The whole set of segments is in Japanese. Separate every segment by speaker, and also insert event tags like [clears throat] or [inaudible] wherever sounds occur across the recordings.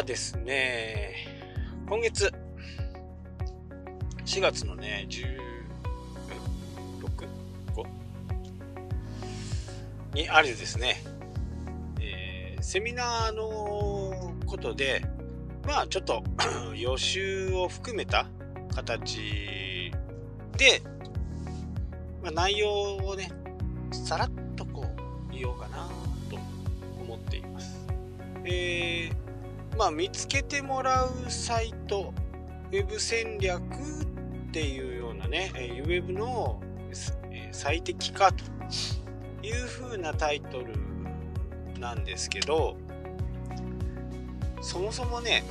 Speaker 1: はですね、今月、4月のね、16、5にあるですね、えー、セミナーのことで、まあちょっと [clears throat] 予習を含めた形で、まあ、内容をね、さらっとこう言おうかなと思っています。えー、まあ見つけてもらうサイト、ウェブ戦略っていうようなね、ウェブの最適化という風なタイトルなんですけど、そもそもね、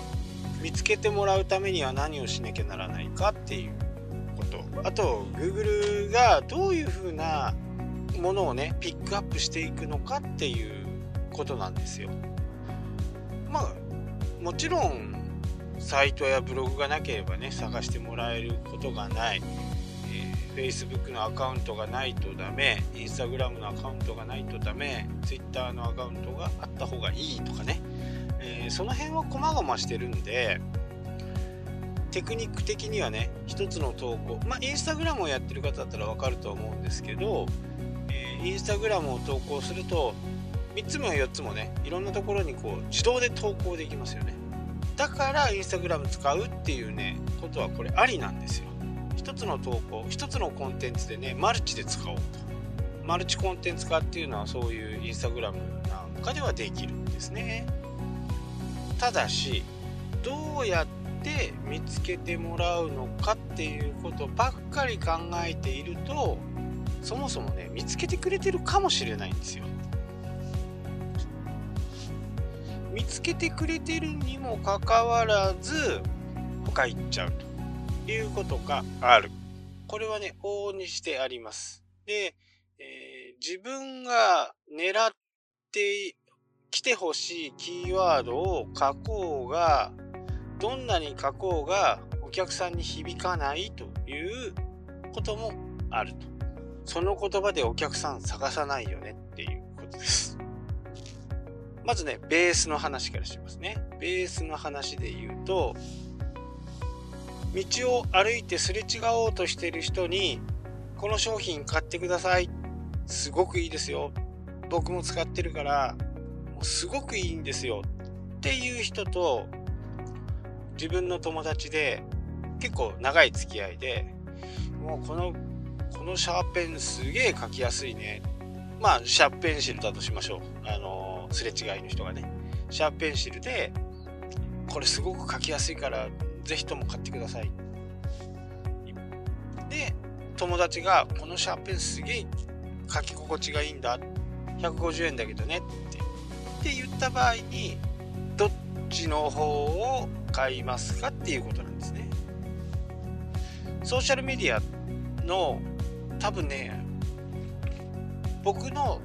Speaker 1: 見つけてもらうためには何をしなきゃならないかっていうこと。あと Google がどういうふうなものをねピックアップしていくのかっていうことなんですよ。まあもちろんサイトやブログがなければね探してもらえることがない、えー、Facebook のアカウントがないとダメ。Instagram のアカウントがないとダメ。Twitter のアカウントがあった方がいいとかね。えー、その辺は細々してるんでテクニック的にはね一つの投稿。まあインスタグラムをやってる方だったら分かると思うんですけど、えー、インスタグラムを投稿すると3つも4つもねいろんなところにこう自動で投稿できますよね。だからインスタグラム使うっていうねことはこれありなんですよ。一つの投稿一つのコンテンツでねマルチで使おうと。マルチコンテンツ化っていうのはそういうインスタグラムなんかではできるんですね。ただしどうやって見つけてもらうのかっていうことばっかり考えているとそもそもね見つけてくれてるかもしれないんですよ。つけてくれてるにもかかわらず他行っちゃうということがある。これはね往々にしてあります。で、えー、自分が狙って来てほしいキーワードを書こうがどんなに書こうがお客さんに響かないということもあるとその言葉でお客さん探さないよねっていうことですまずねベースの話からしますね。ベースの話で言うと道を歩いてすれ違おうとしてる人にこの商品買ってください。すごくいいですよ。僕も使ってるからもうすごくいいんですよ。っていう人と自分の友達で結構長い付き合いでもうこのこのシャーペンすげえ書きやすいね。まあシャーペンシルだとしましょう。あのすれ違いの人がねシャーペンシルでこれすごく書きやすいから是非とも買ってください。で友達がこのシャーペンすげえ書き心地がいいんだ。150円だけどね。ってって言った場合にどっちの方を買いますかっていうことなんですね。ソーシャルメディアの多分ね僕の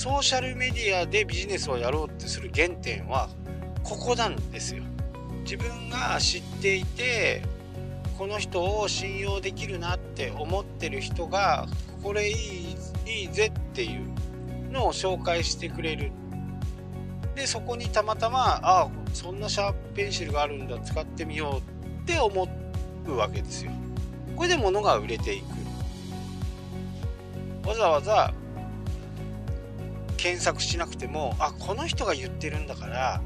Speaker 1: ソーシャルメディアでビジネスをやろうってする原点はここなんですよ。自分が知っていてこの人を信用できるなって思ってる人がこれいいいいぜっていうのを紹介してくれる。でそこにたまたまああそんなシャープペンシルがあるんだ使ってみようって思うわけですよ。これで物が売れていく。わざわざ検索しなくてもあこの人が言ってるんだから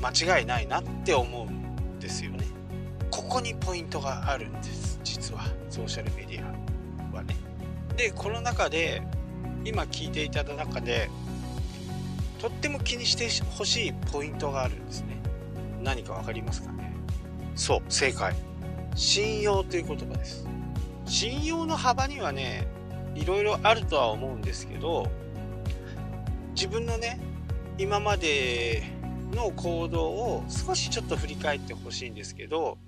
Speaker 1: 間違いないなって思うんですよね。ここにポイントがあるんです実は。ソーシャルメディアはね。でこの中で今聞いていただ中でとっても気にしてほしいポイントがあるんですね。何か分かりますかね？そう正解。信用という言葉です。信用の幅にはねいろいろあるとは思うんですけど自分のね今までの行動を少しちょっと振り返ってほしいんですけど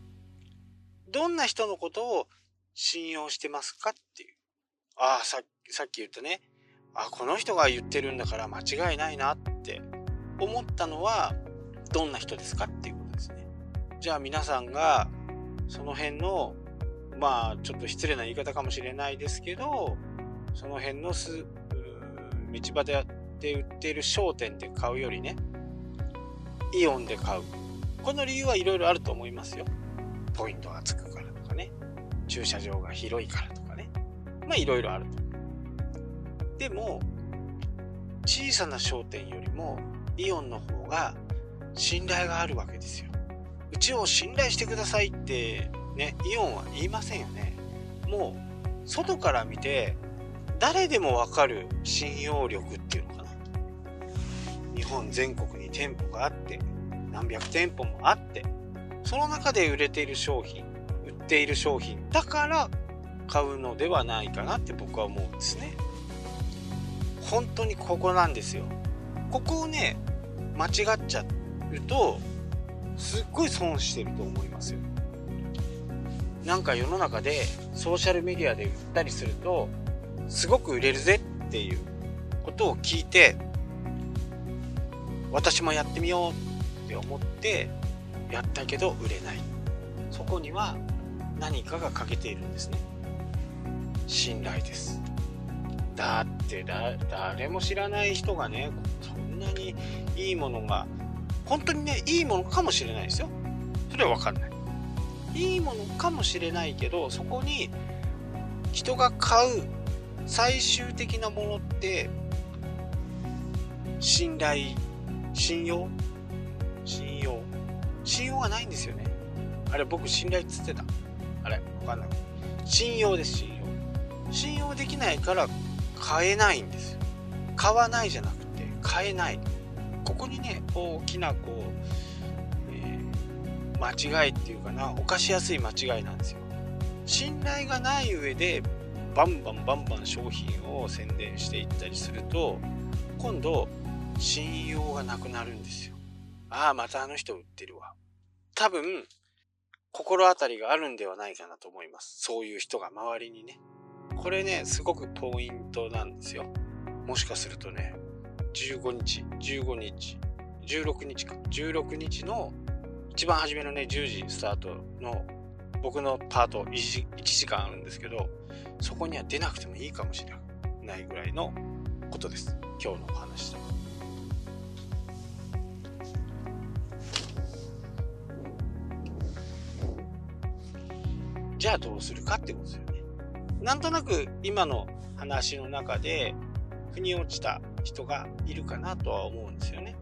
Speaker 1: どんな人のことを信用してますかっていうああさっき言ったねあこの人が言ってるんだから間違いないなって思ったのはどんな人ですかっていうことですね。じゃあ皆さんがその辺のまあちょっと失礼な言い方かもしれないですけどその辺のす道端で売っている商店で買うよりねイオンで買う。この理由はいろいろあると思いますよ。ポイントがつくからとかね。駐車場が広いからとかね。まあいろいろあると。でも小さな商店よりもイオンの方が信頼があるわけですよ。うちを信頼してくださいってねイオンは言いませんよね。もう外から見て誰でもわかる信用力っていうのかな。日本全国に店舗があって何百店舗もあってその中で売れている商品売っている商品だから買うのではないかなって僕は思うんですね。本当にここなんですよ。ここをね間違っちゃうとすっごい損してると思いますよ。なんか世の中でソーシャルメディアで売ったりするとすごく売れるぜっていうことを聞いて私もやってみようって思ってやったけど売れない。そこには何かが欠けているんですね。信頼です。だって誰も知らない人がねそんなにいいものが本当にねいいものかもしれないですよ。それは分かんない。いいものかもしれないけどそこに人が買う最終的なものって信頼信用？信用。信用がないんですよね。あれ僕信頼っつってた。あれわかんない。信用です信用。信用できないから買えないんですよ。買わないじゃなくて買えない。ここにね大きなこうえ間違いっていうかな犯しやすい間違いなんですよ。信頼がない上でバンバンバンバン商品を宣伝していったりすると今度信用がなくなるんですよ。ああまたあの人売ってるわ。多分心当たりがあるんではないかなと思います。そういう人が周りにね。これねすごくポイントなんですよ。もしかするとね15日15日16日か。16日の一番初めのね、10時スタートの僕のパート 1, 1時間あるんですけど、そこには出なくてもいいかもしれないぐらいのことです。今日のお話で。じゃあどうするかってことですよね。なんとなく今の話の中で腑に落ちた人がいるかなとは思うんですよね。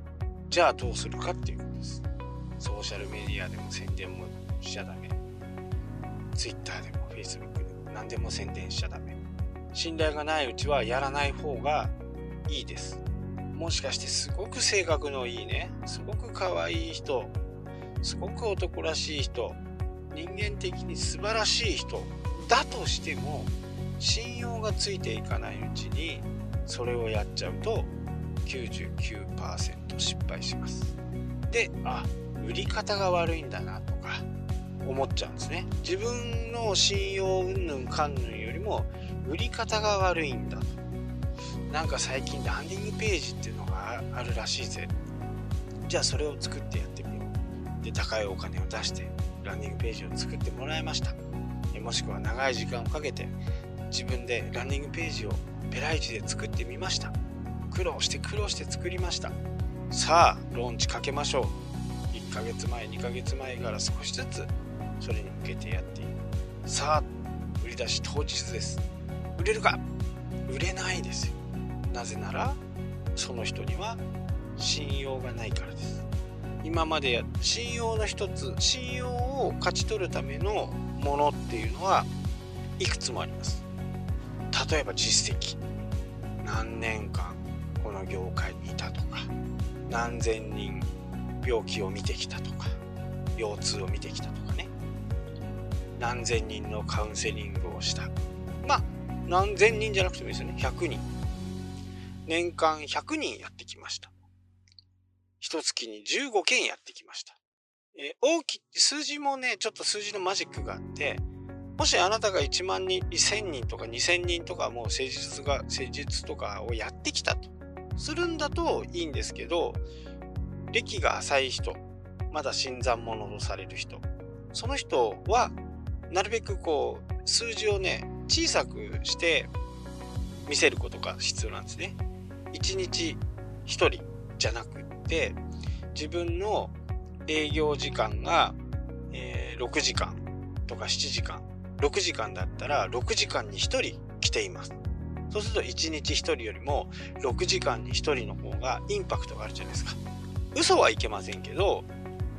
Speaker 1: じゃあどうするかっていうことです。ソーシャルメディアでも宣伝もしちゃダメ Twitter でも Facebook でも何でも宣伝しちゃダメ信頼がないうちはやらない方がいいですもしかしてすごく性格のいいねすごく可愛い人すごく男らしい人人間的に素晴らしい人。だとしても信用がついていかないうちにそれをやっちゃうと99%失敗します。であ売り方が悪いんだなとか思っちゃうんですね。自分の信用云々かんぬんよりも売り方が悪いんだと。なんか最近ランディングページっていうのがあるらしいぜ。じゃあそれを作ってやってみよう。で高いお金を出して。ランディングページを作ってもらいました。もしくは長い時間をかけて自分でランディングページをペライチで作ってみました。苦労して苦労して作りました。さあローンチかけましょう。1ヶ月前2ヶ月前から少しずつそれに向けてやっているさあ売り出し当日です。売れるか?売れないですよ。なぜならその人には信用がないからです。今までや信用の一つ信用を勝ち取るためのものっていうのはいくつもあります。例えば実績。何年間この業界にいたとか。何千人病気を見てきたとか。腰痛を見てきたとかね。何千人のカウンセリングをした。まあ何千人じゃなくてもいいですよね。100人。年間100人やってきました。一月に15件やってきましたえ大き数字もねちょっと数字のマジックがあってもしあなたが1万人1000人とか2000人とかもう施術が施術とかをやってきたとするんだといいんですけど歴が浅い人、まだ新参者とされる人、その人は、なるべくこう、数字をね、小さくして見せることが必要なんですね。1日1人じゃなくって、自分の営業時間が、えー、6時間とか7時間。6時間だったら6時間に1人来ています。そうすると1日1人よりも6時間に1人の方がインパクトがあるじゃないですか。嘘はいけませんけど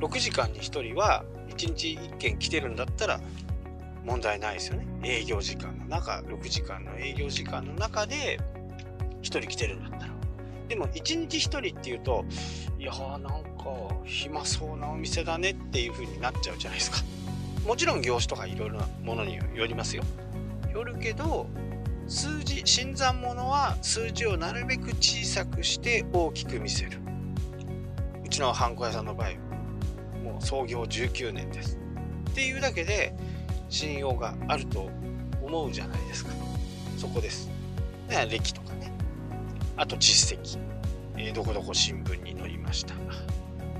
Speaker 1: 6時間に1人は1日1件来てるんだったら問題ないですよね。営業時間の中6時間の営業時間の中で1人来てるんだったら。でも1日1人っていうといやーなんか暇そうなお店だねっていう風になっちゃうじゃないですか。もちろん業種とかいろいろなものによりますよ。よるけど数字新参者は数字をなるべく小さくして大きく見せる。うちのハンコ屋さんの場合もう創業19年です。っていうだけで信用があると思うじゃないですか。そこです。歴とか。あと実績、えー、どこどこ新聞に載りました。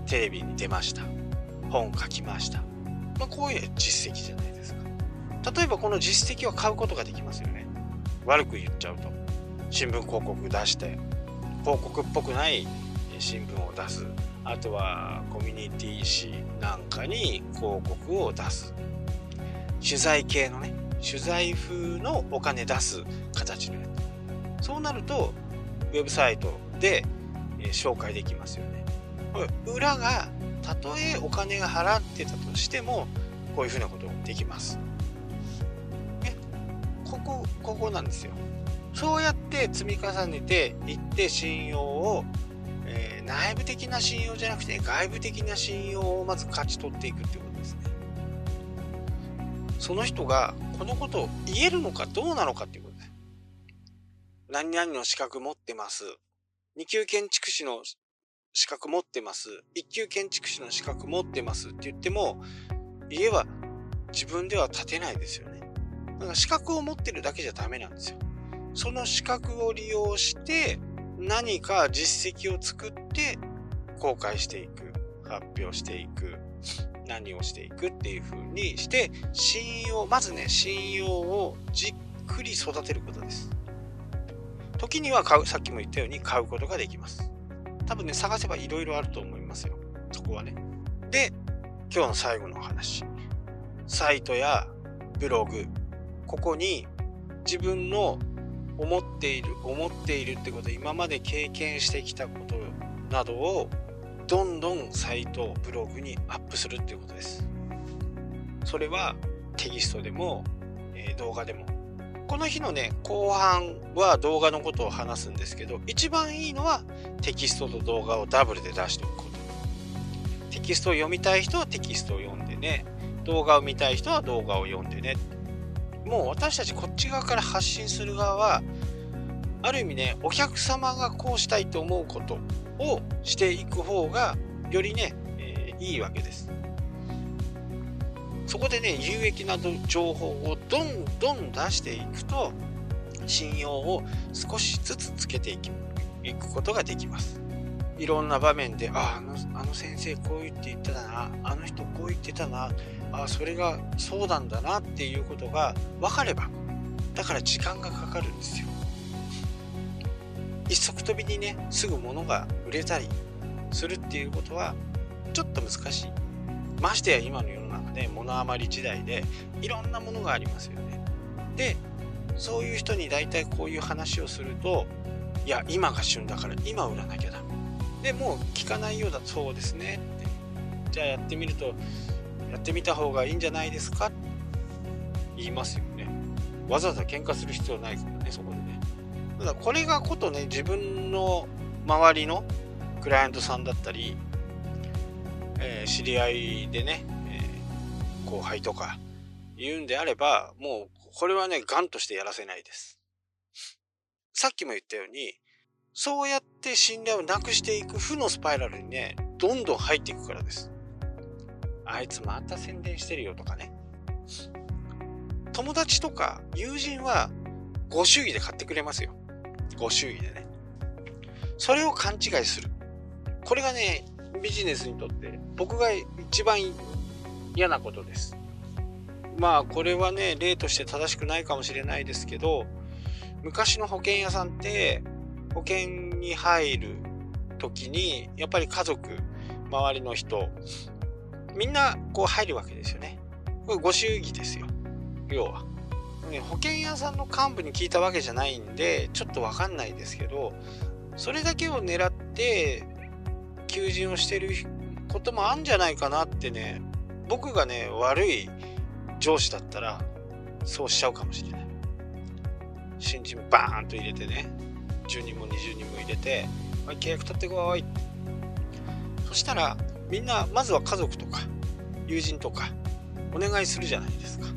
Speaker 1: テレビに出ました。本書きました。まあ、こういう実績じゃないですか。例えばこの実績は買うことができますよね。悪く言っちゃうと。新聞広告出して広告っぽくない新聞を出す。あとはコミュニティ紙なんかに広告を出す。取材系のね取材風のお金出す形のやつ。そうなるとウェブサイトで紹介できますよね裏がたとえお金が払ってたとしてもこういうふうなことができます。ね、ここここなんですよ。そうやって積み重ねていって信用を、えー、内部的な信用じゃなくて外部的な信用をまず勝ち取っていくっていうことですね。その人がこのことを言えるのかどうなのかっていうこと。何々の資格持ってます。2級建築士の資格持ってます。一級建築士の資格持ってますって言っても、家は自分では建てないですよね。だから資格を持ってるだけじゃダメなんですよ。その資格を利用して何か実績を作って公開していく、発表していく、何をしていくっていう風にして、信用、まずね、信用をじっくり育てることです。時には買う、さっきも言ったように買うことができます。多分ね、探せばいろいろあると思いますよ。そこはね。で、今日の最後の話。サイトやブログ、ここに自分の思っている、思っているってこと、今まで経験してきたことなどをどんどんサイト、ブログにアップするっていうことです。それはテキストでも、え、動画でもこの日のね、後半は動画のことを話すんですけど、一番いいのはテキストと動画をダブルで出しておくこと。テキストを読みたい人はテキストを読んでね、動画を見たい人は動画を読んでね。もう私たちこっち側から発信する側は、ある意味ね、お客様がこうしたいと思うことをしていく方が、よりね、えー、いいわけです。そこでね有益な情報をどんどん出していくと信用を少しずつつけていくことができます。いろんな場面でああのあの先生こう言って言ってたなあの人こう言ってたなあそれがそうなんだなっていうことが分かればだから時間がかかるんですよ。一足飛びにねすぐ物が売れたりするっていうことはちょっと難しい。ましてや今の世の中で物余り時代でいろんなものがありますよね。でそういう人に大体こういう話をするといや今が旬だから今売らなきゃダメ。でもう聞かないようだそうですねってじゃあやってみるとやってみた方がいいんじゃないですか？言いますよね。わざわざ喧嘩する必要ないからねそこでね。ただこれがことね自分の周りのクライアントさんだったりえー、知り合いでね、後輩とか言うんであれば、もうこれはね、ガンとしてやらせないです。さっきも言ったように、そうやって信頼をなくしていく負のスパイラルにね、どんどん入っていくからです。あいつまた宣伝してるよとかね。友達とか友人はご祝儀で買ってくれますよ。ご祝儀でね。それを勘違いする。これがね、ビジネスにとって僕が一番嫌なことです。まあこれはね例として正しくないかもしれないですけど昔の保険屋さんって保険に入る時にやっぱり家族周りの人みんなこう入るわけですよね。これご祝儀ですよ。要は。保険屋さんの幹部に聞いたわけじゃないんでちょっと分かんないですけどそれだけを狙って求人をしてることもあるんじゃないかなってね僕がね悪い上司だったらそうしちゃうかもしれない。新人バーンと入れてね10人も20人も入れて「はい契約取ってこい」そしたらみんなまずは家族とか友人とかお願いするじゃないですか。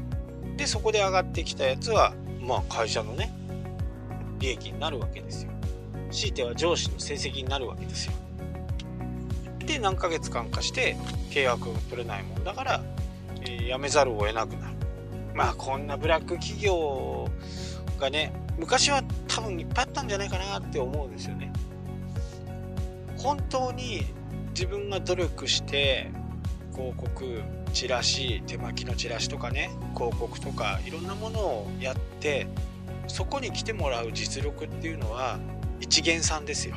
Speaker 1: でそこで上がってきたやつはまあ会社のね利益になるわけですよ。強いては上司の成績になるわけですよ。で何ヶ月間かして契約が取れないもんだから、えー、辞めざるを得なくなる。まあこんなブラック企業がね昔は多分いっぱいあったんじゃないかなって思うんですよね。本当に自分が努力して広告チラシ手巻きのチラシとかね広告とかいろんなものをやってそこに来てもらう実力っていうのは一元さんですよ。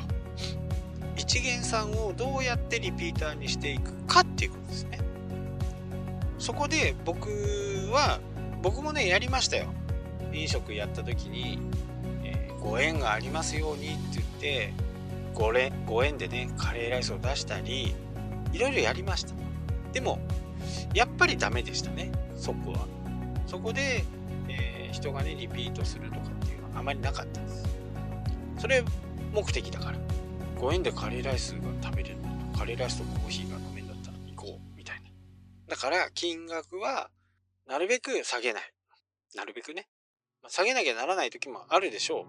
Speaker 1: 一元さんをどうやってリピーターにしていくかっていうことですね。そこで僕は僕もねやりましたよ。飲食やった時に、えー、ご縁がありますようにって言ってごれご縁でねカレーライスを出したりいろいろやりました。でもやっぱりダメでしたねそこは。そこで、えー、人がねリピートするとかっていうのはあまりなかったです。それ目的だから。5円でカレーライスが食べれるカレーライスとコーヒーが飲めるんだったら行こう。みたいな。だから金額はなるべく下げない。なるべくね、まあ、下げなきゃならない時もあるでしょ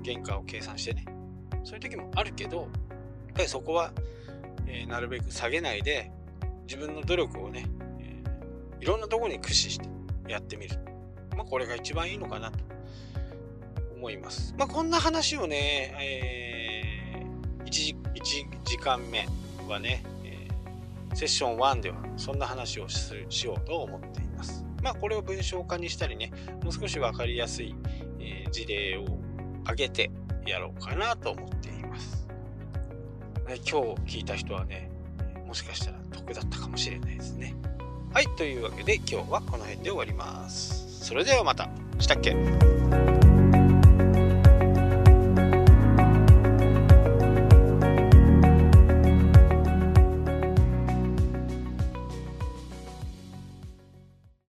Speaker 1: う。原価を計算してね。そういう時もあるけどやっぱりそこは、えー、なるべく下げないで自分の努力をね、えー、いろんなとこに駆使してやってみる。まあこれが一番いいのかなと思います。まあこんな話をね、えー、1, 時1時間目はね、えー、セッション1ではそんな話をしようと思っていますまあこれを文章化にしたりねもう少し分かりやすい、えー、事例を挙げてやろうかなと思っています。今日聞いた人はね、もしかしたら得だったかもしれないですね。はい、というわけで今日はこの辺で終わります。それではまた。したっけ？